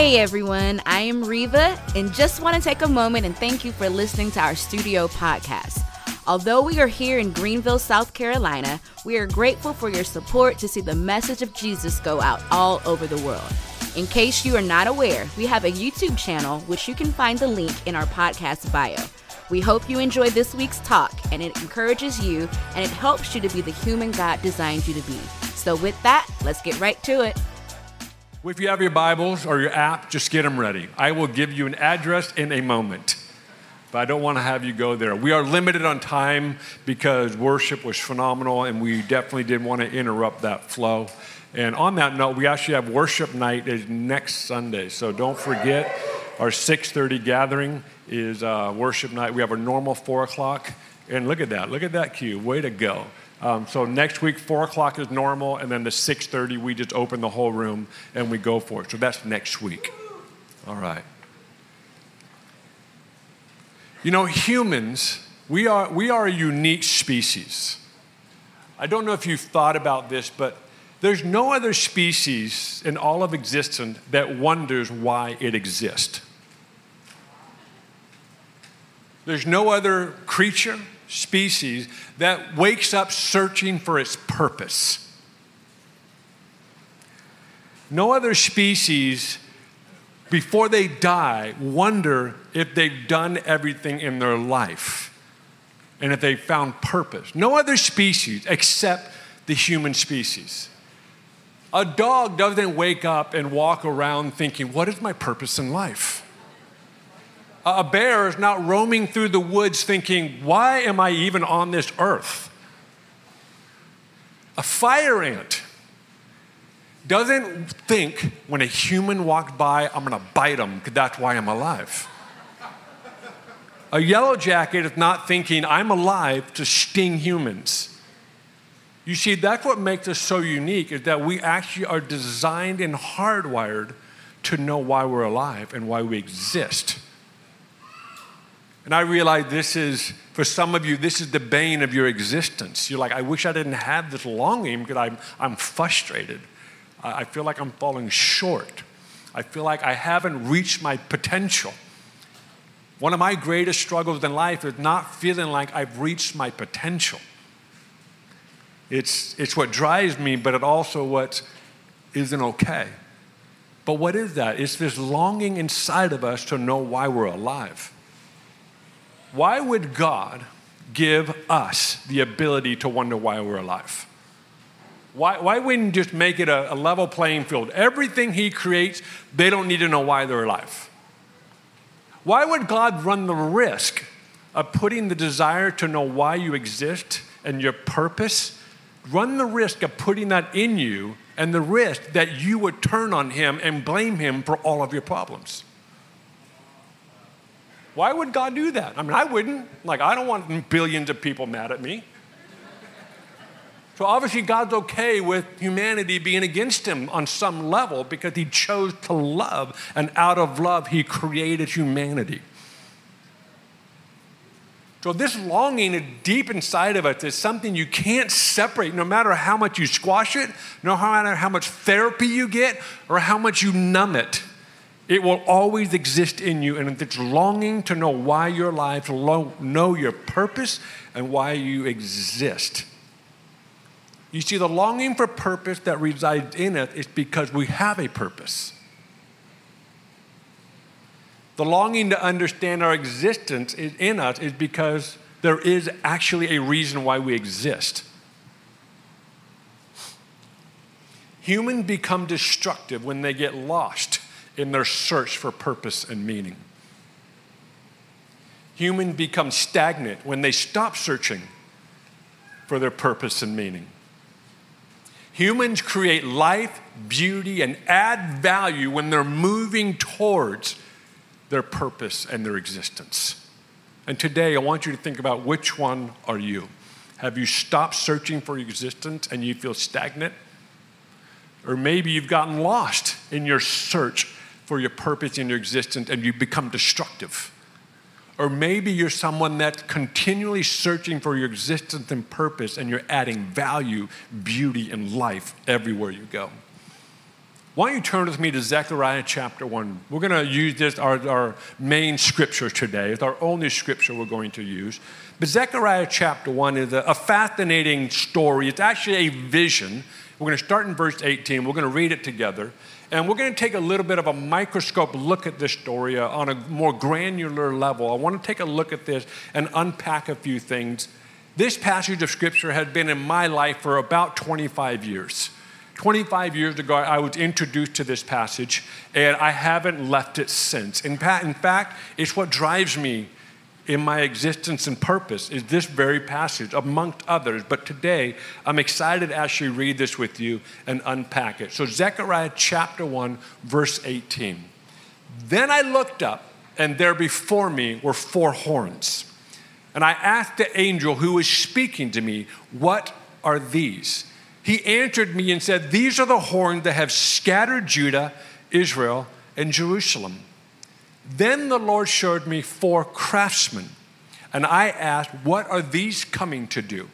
Hey everyone, I am Reva and just want to take a moment and thank you for listening to our studio podcast. Although we are here in Greenville, South Carolina, we are grateful for your support to see the message of Jesus go out all over the world. In case you are not aware, we have a YouTube channel which you can find the link in our podcast bio. We hope you enjoy this week's talk and it encourages you and it helps you to be the human God designed you to be. So, with that, let's get right to it. If you have your Bibles or your app, just get them ready. I will give you an address in a moment, but I don't want to have you go there. We are limited on time because worship was phenomenal and we definitely didn't want to interrupt that flow. And on that note, we actually have worship night is next Sunday, so don't forget our 6:30 gathering is uh, worship night. We have our normal four o'clock, and look at that, look at that cue, way to go. Um, so next week, four o'clock is normal, and then the six thirty, we just open the whole room and we go for it. So that's next week. All right. You know, humans, we are we are a unique species. I don't know if you've thought about this, but there's no other species in all of existence that wonders why it exists. There's no other creature, species that wakes up searching for its purpose. No other species, before they die, wonder if they've done everything in their life and if they found purpose. No other species except the human species. A dog doesn't wake up and walk around thinking, What is my purpose in life? A bear is not roaming through the woods thinking, Why am I even on this earth? A fire ant doesn't think when a human walked by, I'm gonna bite him because that's why I'm alive. A yellow jacket is not thinking, I'm alive to sting humans. You see, that's what makes us so unique is that we actually are designed and hardwired to know why we're alive and why we exist. And I realize this is, for some of you, this is the bane of your existence. You're like, I wish I didn't have this longing because I'm, I'm frustrated. I feel like I'm falling short. I feel like I haven't reached my potential. One of my greatest struggles in life is not feeling like I've reached my potential. It's, it's what drives me, but it also what isn't okay. But what is that? It's this longing inside of us to know why we're alive. Why would God give us the ability to wonder why we're alive? Why, why wouldn't just make it a, a level playing field? Everything He creates, they don't need to know why they're alive. Why would God run the risk of putting the desire to know why you exist and your purpose, run the risk of putting that in you and the risk that you would turn on Him and blame Him for all of your problems? Why would God do that? I mean, I wouldn't. Like, I don't want billions of people mad at me. So obviously, God's okay with humanity being against him on some level because he chose to love, and out of love, he created humanity. So, this longing deep inside of us is something you can't separate no matter how much you squash it, no matter how much therapy you get, or how much you numb it. It will always exist in you, and it's longing to know why your life, to know your purpose, and why you exist. You see, the longing for purpose that resides in it is because we have a purpose. The longing to understand our existence in us is because there is actually a reason why we exist. Humans become destructive when they get lost in their search for purpose and meaning. Humans become stagnant when they stop searching for their purpose and meaning. Humans create life, beauty, and add value when they're moving towards their purpose and their existence. And today, I want you to think about which one are you? Have you stopped searching for existence and you feel stagnant? Or maybe you've gotten lost in your search for your purpose in your existence and you become destructive. Or maybe you're someone that's continually searching for your existence and purpose and you're adding value, beauty, and life everywhere you go. Why don't you turn with me to Zechariah chapter 1? We're going to use this, our, our main scripture today. It's our only scripture we're going to use. But Zechariah chapter 1 is a, a fascinating story. It's actually a vision. We're going to start in verse 18. We're going to read it together. And we're going to take a little bit of a microscope look at this story uh, on a more granular level. I want to take a look at this and unpack a few things. This passage of scripture has been in my life for about 25 years. 25 years ago, I was introduced to this passage, and I haven't left it since. In, fact, it's what drives me in my existence and purpose is this very passage, amongst others. But today, I'm excited to actually read this with you and unpack it. So, Zechariah chapter 1, verse 18. Then I looked up, and there before me were four horns. And I asked the angel who was speaking to me, What are these? He answered me and said, These are the horns that have scattered Judah, Israel, and Jerusalem. Then the Lord showed me four craftsmen, and I asked, What are these coming to do?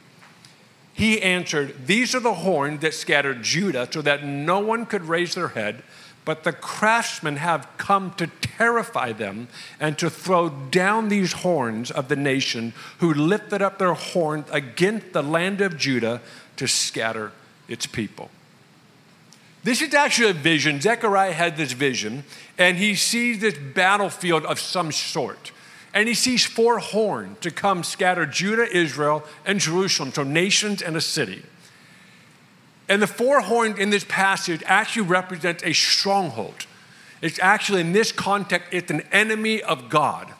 He answered, These are the horns that scattered Judah so that no one could raise their head, but the craftsmen have come to terrify them and to throw down these horns of the nation who lifted up their horns against the land of Judah to scatter its people. This is actually a vision. Zechariah had this vision, and he sees this battlefield of some sort. And he sees four horns to come scatter Judah, Israel, and Jerusalem, so nations and a city. And the four horns in this passage actually represent a stronghold. It's actually, in this context, it's an enemy of God.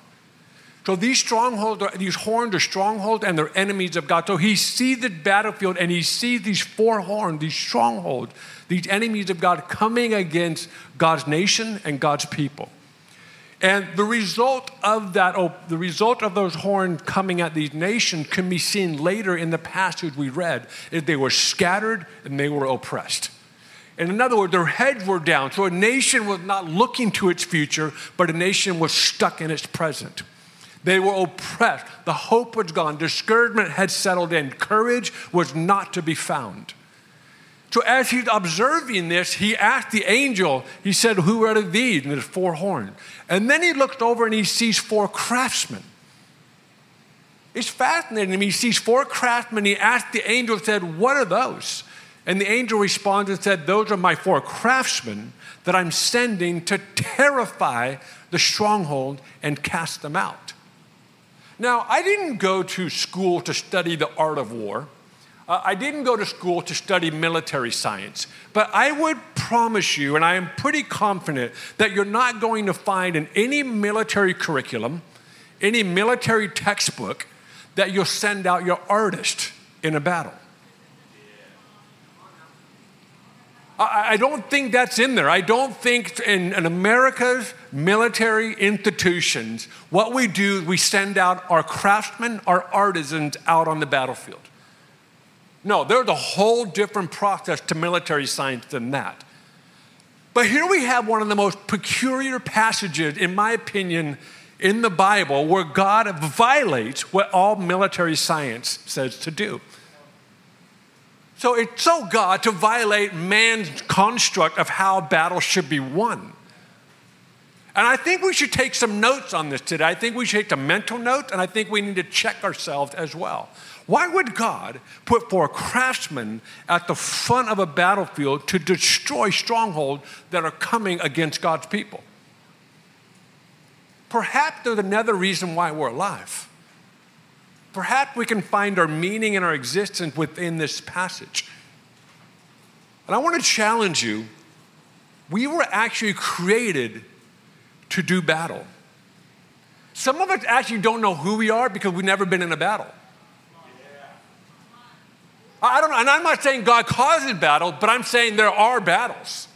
So these strongholds, are, these horns are strongholds and they're enemies of God. So he sees the battlefield and he sees these four horns, these strongholds, these enemies of God coming against God's nation and God's people. And the result of that, oh, the result of those horns coming at these nations can be seen later in the passage we read. Is they were scattered and they were oppressed. And in other words, their heads were down. So a nation was not looking to its future, but a nation was stuck in its present. They were oppressed. The hope was gone. Discouragement had settled in. Courage was not to be found. So, as he's observing this, he asked the angel, he said, Who are these? And there's four horns. And then he looked over and he sees four craftsmen. It's fascinating He sees four craftsmen. He asked the angel, said, What are those? And the angel responded and said, Those are my four craftsmen that I'm sending to terrify the stronghold and cast them out. Now, I didn't go to school to study the art of war. Uh, I didn't go to school to study military science, but I would promise you, and I am pretty confident, that you're not going to find in any military curriculum, any military textbook, that you'll send out your artist in a battle. I don't think that's in there. I don't think in, in, America's military institutions, what we do we send out our craftsmen, our artisans out on the battlefield. No, there's a whole different process to military science than that. But here we have one of the most peculiar passages, in my opinion, in the Bible where God violates what all military science says to do. So it's so God to violate man's construct of how battle should be won. And I think we should take some notes on this today. I think we should take some mental notes, and I think we need to check ourselves as well. Why would God put four craftsmen at the front of a battlefield to destroy strongholds that are coming against God's people? Perhaps there's another reason why we're alive. Perhaps we can find our meaning and our existence within this passage. And I want to challenge you we were actually created to do battle. Some of us actually don't know who we are because we've never been in a battle. I don't know, and I'm not saying God causes battle, but I'm saying there are battles.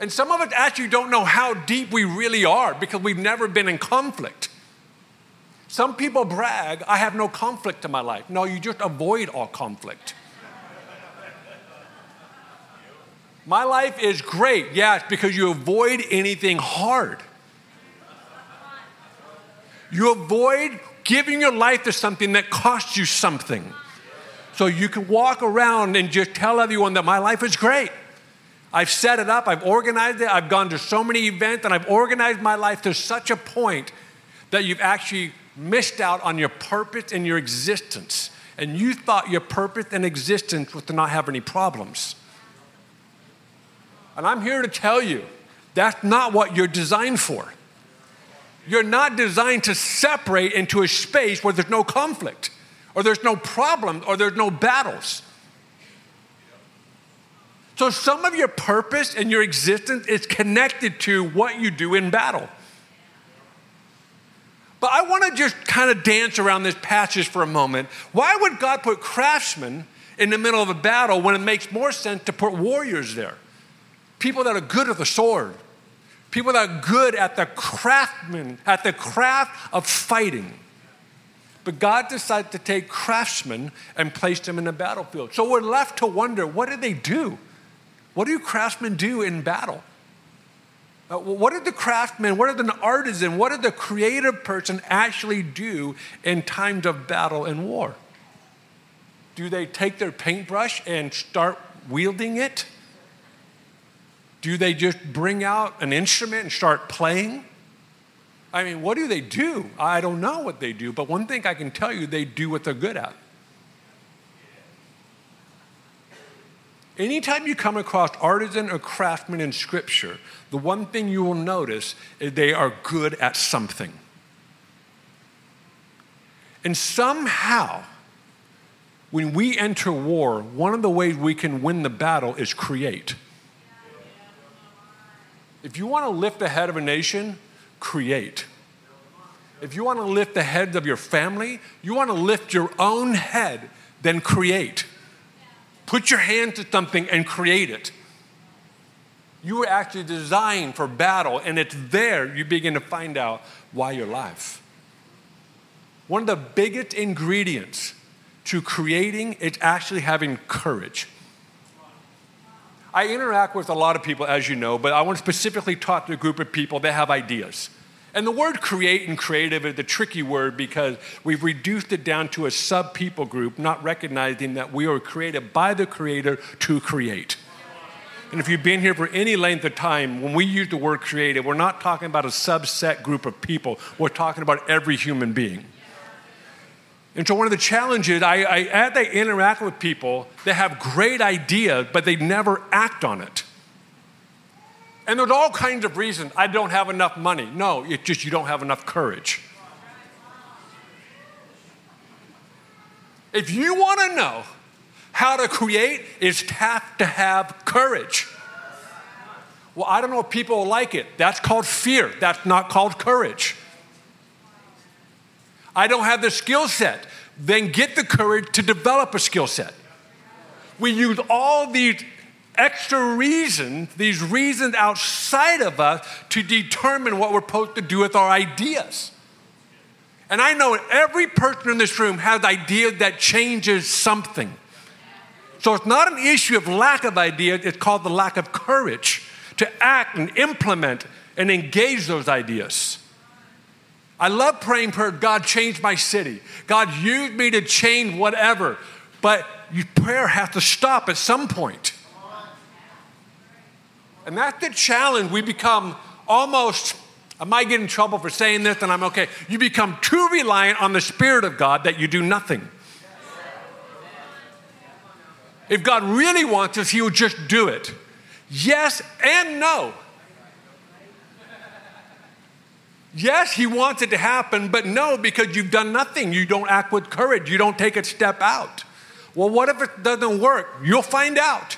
And some of us actually don't know how deep we really are because we've never been in conflict. Some people brag, I have no conflict in my life. No, you just avoid all conflict. My life is great, yes, because you avoid anything hard. You avoid giving your life to something that costs you something. So you can walk around and just tell everyone that my life is great. I've set it up, I've organized it, I've gone to so many events, and I've organized my life to such a point that you've actually missed out on your purpose and your existence. And you thought your purpose and existence was to not have any problems. And I'm here to tell you that's not what you're designed for. You're not designed to separate into a space where there's no conflict, or there's no problem, or there's no battles. So, some of your purpose and your existence is connected to what you do in battle. But I want to just kind of dance around this passage for a moment. Why would God put craftsmen in the middle of a battle when it makes more sense to put warriors there? People that are good at the sword, people that are good at the craftsman, at the craft of fighting. But God decided to take craftsmen and place them in the battlefield. So we're left to wonder what did they do? What do craftsmen do in battle? Uh, what did the craftsman, what did an artisan, what did the creative person actually do in times of battle and war? Do they take their paintbrush and start wielding it? Do they just bring out an instrument and start playing? I mean, what do they do? I don't know what they do, but one thing I can tell you, they do what they're good at. Anytime you come across artisan or craftsman in Scripture, the one thing you will notice is they are good at something. And somehow, when we enter war, one of the ways we can win the battle is create. If you want to lift the head of a nation, create. If you want to lift the heads of your family, you want to lift your own head, then create. Put your hand to something and create it. You were actually designed for battle, and it's there you begin to find out why you're alive. One of the biggest ingredients to creating is actually having courage. I interact with a lot of people, as you know, but I want to specifically talk to a group of people that have ideas. And the word create and creative is a tricky word because we've reduced it down to a sub people group, not recognizing that we are created by the Creator to create. And if you've been here for any length of time, when we use the word creative, we're not talking about a subset group of people, we're talking about every human being. And so, one of the challenges, I, I, as I interact with people, they have great ideas, but they never act on it. And there's all kinds of reasons. I don't have enough money. No, it's just you don't have enough courage. If you want to know how to create, is have to have courage. Well, I don't know if people like it. That's called fear. That's not called courage. I don't have the skill set. Then get the courage to develop a skill set. We use all these extra reasons, these reasons outside of us, to determine what we're supposed to do with our ideas. And I know every person in this room has ideas that changes something. So it's not an issue of lack of ideas, it's called the lack of courage to act and implement and engage those ideas. I love praying prayer, God change my city. God use me to change whatever. But prayer has to stop at some point. And that's the challenge. We become almost, I might get in trouble for saying this, and I'm okay. You become too reliant on the Spirit of God that you do nothing. If God really wants us, He will just do it. Yes and no. Yes, He wants it to happen, but no, because you've done nothing. You don't act with courage. You don't take a step out. Well, what if it doesn't work? You'll find out.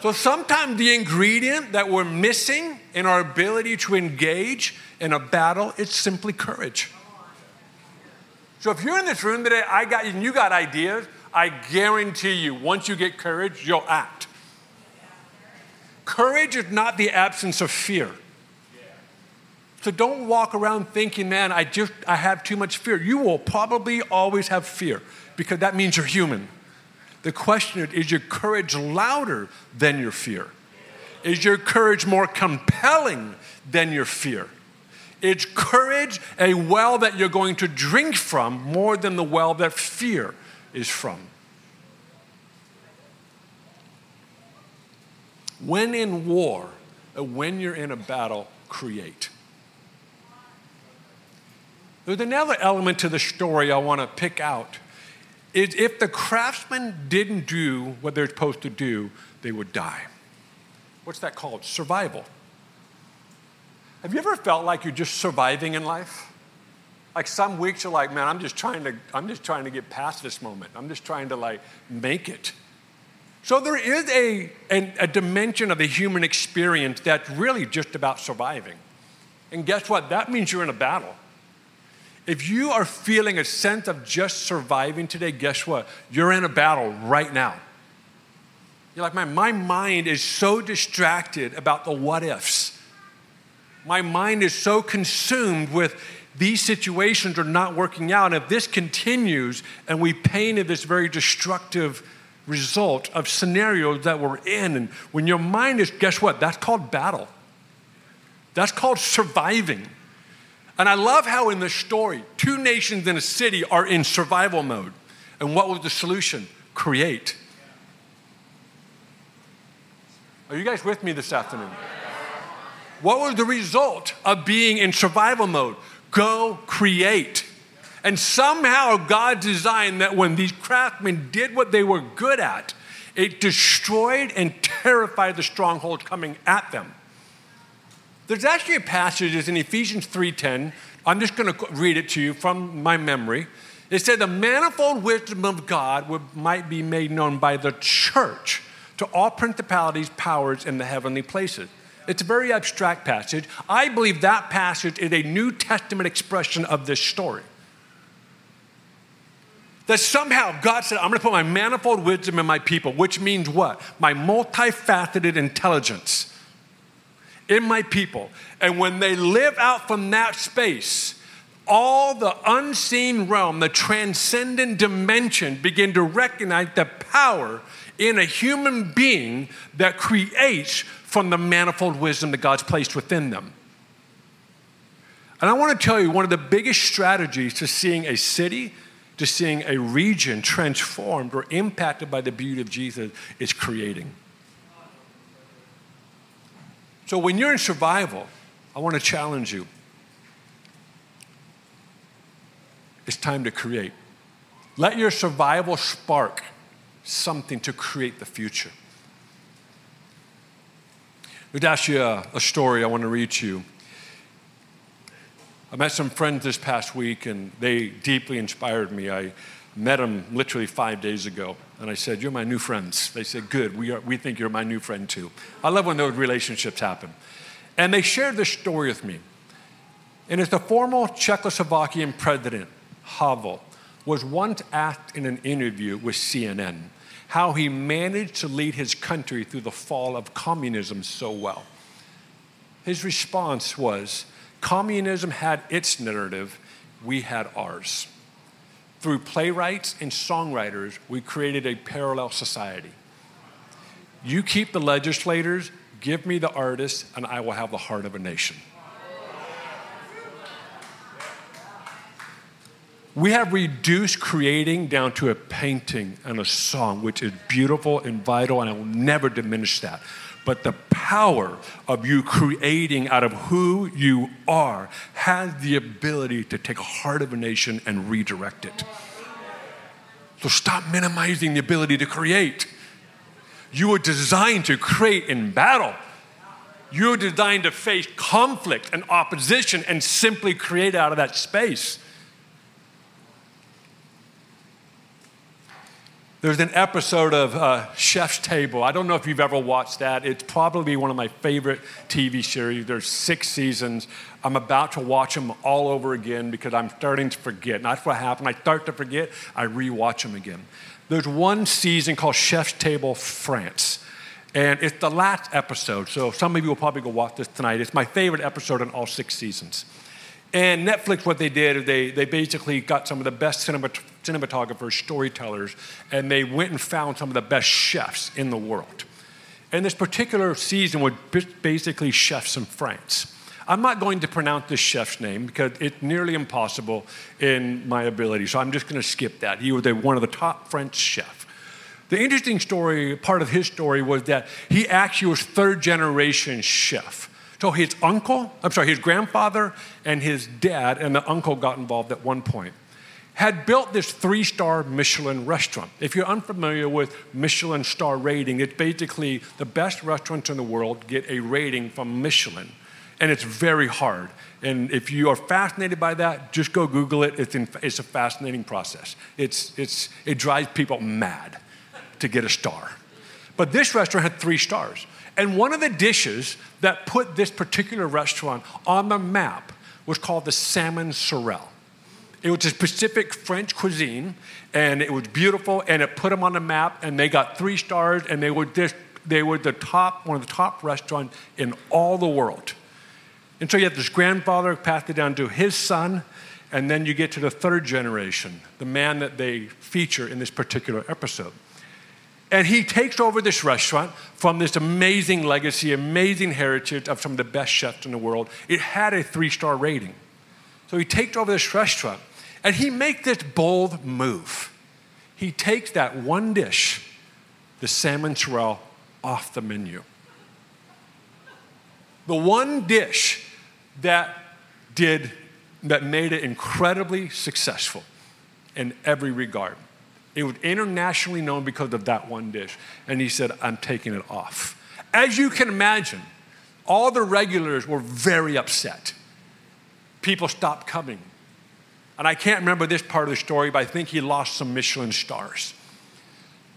So sometimes the ingredient that we're missing in our ability to engage in a battle is simply courage. So if you're in this room today, I got and you got ideas, I guarantee you, once you get courage, you'll act. Courage is not the absence of fear. So don't walk around thinking, man, I just I have too much fear. You will probably always have fear because that means you're human. The question is is your courage louder than your fear? Is your courage more compelling than your fear? Is courage a well that you're going to drink from more than the well that fear is from? when in war, uh, when you're in a battle, create. There's another element to the story I want to pick out. Is if the craftsmen didn't do what they're supposed to do, they would die. What's that called? Survival. Have you ever felt like you're just surviving in life? Like some weeks you're like, man, I'm just trying to, I'm just trying to get past this moment. I'm just trying to like make it. So there is a, a, a dimension of the human experience that's really just about surviving. And guess what? That means you're in a battle. If you are feeling a sense of just surviving today, guess what? You're in a battle right now. You're like, man, my mind is so distracted about the what ifs. My mind is so consumed with these situations are not working out. And if this continues and we painted this very destructive result of scenarios that we're in, and when your mind is, guess what? That's called battle. That's called surviving. And I love how in the story, two nations in a city are in survival mode. And what was the solution? Create. Are you guys with me this afternoon? What was the result of being in survival mode? Go create. And somehow God designed that when these craftsmen did what they were good at, it destroyed and terrified the stronghold coming at them. There's actually a passage in Ephesians 3:10. I'm just going to read it to you from my memory. It said, "The manifold wisdom of God would, might be made known by the church to all principalities, powers in the heavenly places." It's a very abstract passage. I believe that passage is a New Testament expression of this story. That somehow God said, I'm going to put my manifold wisdom in my people, which means what? My multifaceted intelligence in my people. And when they live out from that space, all the unseen realm, the transcendent dimension begin to recognize the power in a human being that creates from the manifold wisdom that God's placed within them. And I want to tell you one of the biggest strategies to seeing a city, to seeing a region transformed or impacted by the beauty of Jesus is creating. So when you're in survival, I want to challenge you. It's time to create. Let your survival spark something to create the future. There's actually a, a story I want to read to you. I met some friends this past week and they deeply inspired me. I met them literally five days ago and I said, You're my new friends. They said, Good, we, are, we think you're my new friend too. I love when those relationships happen. And they shared this story with me. And it's the former Czechoslovakian president, Havel, was once asked in an interview with CNN how he managed to lead his country through the fall of communism so well. His response was communism had its narrative, we had ours. Through playwrights and songwriters, we created a parallel society. You keep the legislators, give me the artists, and I will have the heart of a nation. We have reduced creating down to a painting and a song, which is beautiful and vital, and I will never diminish that. But the power of you creating out of who you are has the ability to take a heart of a nation and redirect it. So stop minimizing the ability to create. You were designed to create in battle. You're designed to face conflict and opposition and simply create out of that space. There's an episode of uh, Chef's Table. I don't know if you've ever watched that. It's probably one of my favorite TV series. There's six seasons. I'm about to watch them all over again because I'm starting to forget. And that's what happened. I start to forget, I rewatch them again. There's one season called Chef's Table France. And it's the last episode. So some of you will probably go watch this tonight. It's my favorite episode in all six seasons. And Netflix, what they did is they, they basically got some of the best cinemat- cinematographers, storytellers, and they went and found some of the best chefs in the world. And this particular season was basically chefs in France. I'm not going to pronounce this chef's name because it's nearly impossible in my ability, so I'm just going to skip that. He was one of the top French chefs. The interesting story, part of his story, was that he actually was third generation chef. So his uncle, I'm sorry, his grandfather and his dad and the uncle got involved at one point had built this three star Michelin restaurant. If you're unfamiliar with Michelin star rating, it's basically the best restaurants in the world get a rating from Michelin. And it's very hard. And if you are fascinated by that, just go Google it. It's, in, it's a fascinating process. It's, it's, it drives people mad to get a star. But this restaurant had three stars. And one of the dishes that put this particular restaurant on the map was called the salmon sorrel. It was a specific French cuisine, and it was beautiful, and it put them on the map, and they got three stars, and they were they were the top, one of the top restaurants in all the world. And so you have this grandfather passed it down to his son, and then you get to the third generation, the man that they feature in this particular episode. And he takes over this restaurant from this amazing legacy, amazing heritage of some of the best chefs in the world. It had a three star rating. So he takes over this restaurant and he makes this bold move. He takes that one dish, the salmon sorrel, off the menu. The one dish that did that made it incredibly successful in every regard. It was internationally known because of that one dish. And he said, I'm taking it off. As you can imagine, all the regulars were very upset. People stopped coming. And I can't remember this part of the story, but I think he lost some Michelin stars.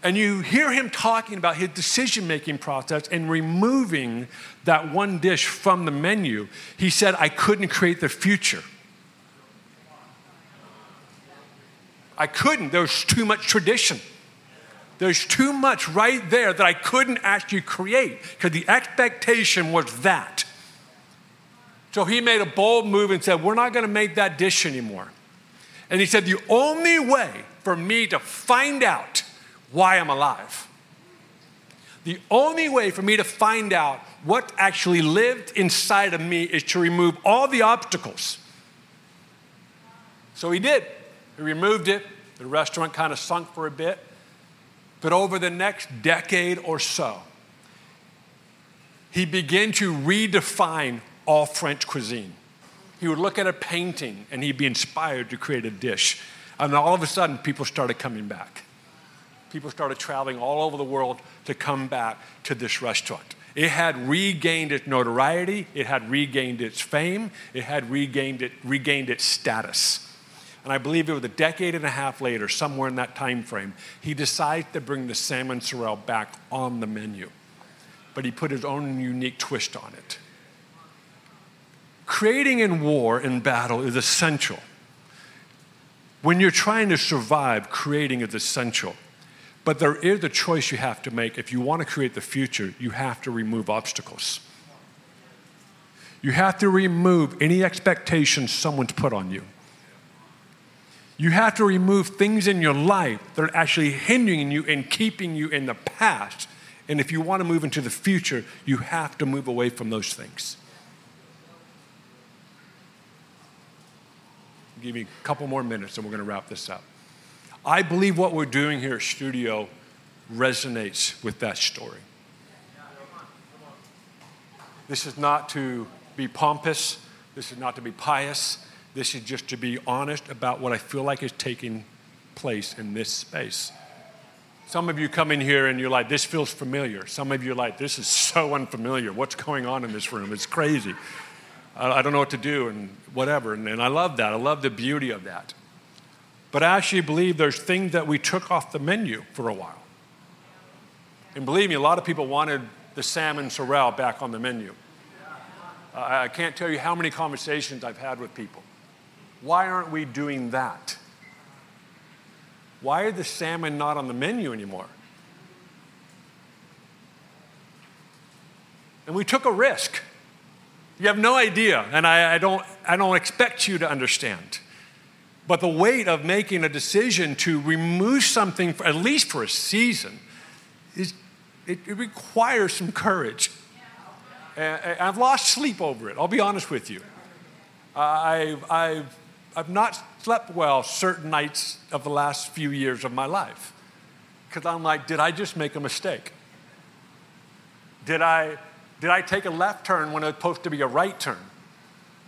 And you hear him talking about his decision making process and removing that one dish from the menu. He said, I couldn't create the future. I couldn't. There was too much tradition. There's too much right there that I couldn't actually create because the expectation was that. So he made a bold move and said, We're not going to make that dish anymore. And he said, The only way for me to find out why I'm alive, the only way for me to find out what actually lived inside of me is to remove all the obstacles. So he did. He removed it. The restaurant kind of sunk for a bit. But over the next decade or so, he began to redefine all French cuisine. He would look at a painting and he'd be inspired to create a dish. And all of a sudden, people started coming back. People started traveling all over the world to come back to this restaurant. It had regained its notoriety, it had regained its fame, it had regained, it, regained its status. And I believe it was a decade and a half later, somewhere in that time frame, he decided to bring the salmon sorrel back on the menu. But he put his own unique twist on it. Creating in war, in battle, is essential. When you're trying to survive, creating is essential. But there is a choice you have to make. If you want to create the future, you have to remove obstacles. You have to remove any expectations someone's put on you. You have to remove things in your life that are actually hindering you and keeping you in the past. And if you want to move into the future, you have to move away from those things. give me a couple more minutes and we're going to wrap this up. I believe what we're doing here at Studio resonates with that story. This is not to be pompous, this is not to be pious, this is just to be honest about what I feel like is taking place in this space. Some of you come in here and you're like, this feels familiar. Some of you are like, this is so unfamiliar. What's going on in this room? It's crazy. I, don't know what to do and whatever. And, and I love that. I love the beauty of that. But I actually believe there's things that we took off the menu for a while. And believe me, a lot of people wanted the salmon sorrel back on the menu. I can't tell you how many conversations I've had with people. Why aren't we doing that? Why are the salmon not on the menu anymore? And we took a risk. You have no idea, and I, I, don't, I don't expect you to understand. But the weight of making a decision to remove something, for, at least for a season, is, it, it requires some courage. And I've lost sleep over it, I'll be honest with you. Uh, I've, I've, I've not slept well certain nights of the last few years of my life because I'm like, did I just make a mistake? Did I, did I take a left turn when it was supposed to be a right turn?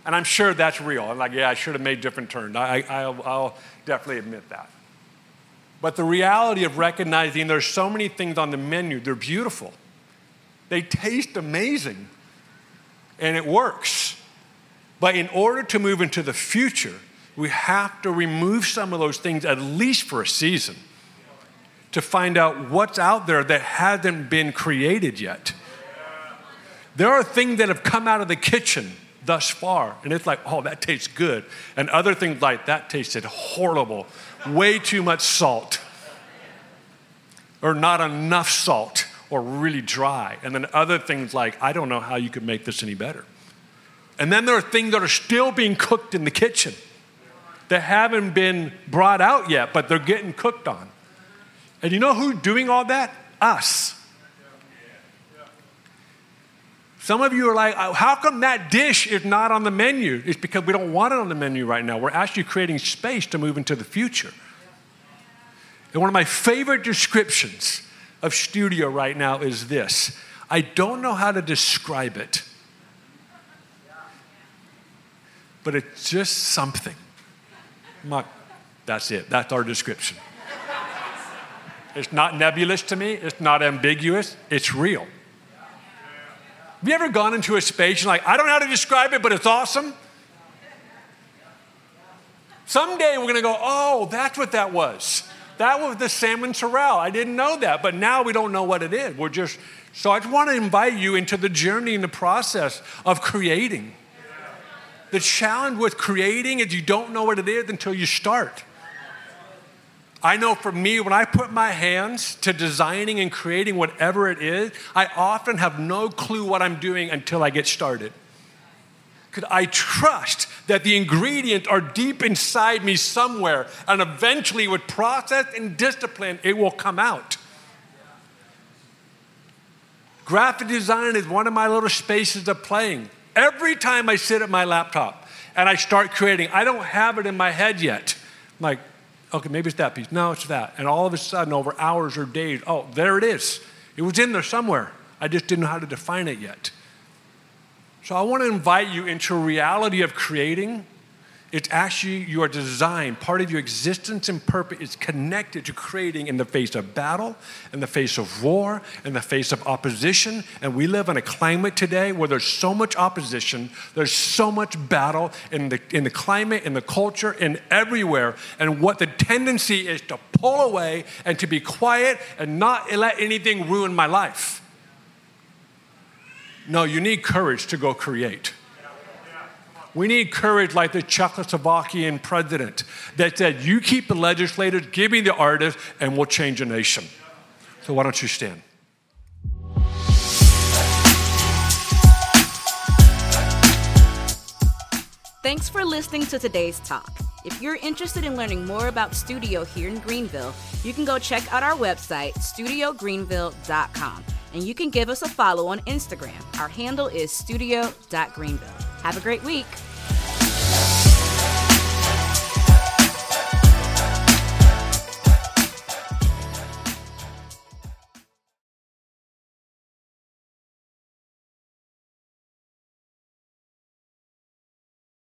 And I'm sure that's real. I'm like, yeah, I should have made different turns. I, I'll, I'll definitely admit that. But the reality of recognizing there's so many things on the menu, they're beautiful. They taste amazing. And it works. But in order to move into the future, we have to remove some of those things at least for a season to find out what's out there that hasn't been created yet. There are things that have come out of the kitchen thus far, and it's like, oh, that tastes good. And other things like, that tasted horrible, way too much salt, or not enough salt, or really dry. And then other things like, I don't know how you could make this any better. And then there are things that are still being cooked in the kitchen that haven't been brought out yet, but they're getting cooked on. And you know who's doing all that? Us. Some of you are like, oh, how come that dish is not on the menu? It's because we don't want it on the menu right now. We're actually creating space to move into the future. And one of my favorite descriptions of studio right now is this I don't know how to describe it, but it's just something. Not, that's it, that's our description. It's not nebulous to me, it's not ambiguous, it's real. Have you ever gone into a space and like, I don't know how to describe it, but it's awesome? Someday we're going to go, oh, that's what that was. That was the salmon sorrel. I didn't know that, but now we don't know what it is. We're just, so I just want to invite you into the journey and the process of creating. The challenge with creating is you don't know what it is until you start. I know for me, when I put my hands to designing and creating whatever it is, I often have no clue what I'm doing until I get started. Because I trust that the ingredients are deep inside me somewhere, and eventually, with process and discipline, it will come out. Graphic design is one of my little spaces of playing. Every time I sit at my laptop and I start creating, I don't have it in my head yet. I'm like, okay, maybe it's that piece. No, it's that. And all of a sudden, over hours or days, oh, there it is. It was in there somewhere. I just didn't know how to define it yet. So I want to invite you into a reality of creating it's actually your design, part of your existence and purpose is connected to creating in the face of battle, in the face of war, in the face of opposition. And we live in a climate today where there's so much opposition, there's so much battle in the, in the climate, in the culture, in everywhere. And what the tendency is to pull away and to be quiet and not let anything ruin my life. No, you need courage to go create. We need courage like the Czechoslovakian president that said, You keep the legislators, give me the artists, and we'll change a nation. So, why don't you stand? Thanks for listening to today's talk. If you're interested in learning more about Studio here in Greenville, you can go check out our website, studiogreenville.com, and you can give us a follow on Instagram. Our handle is studio.greenville. Have a great week.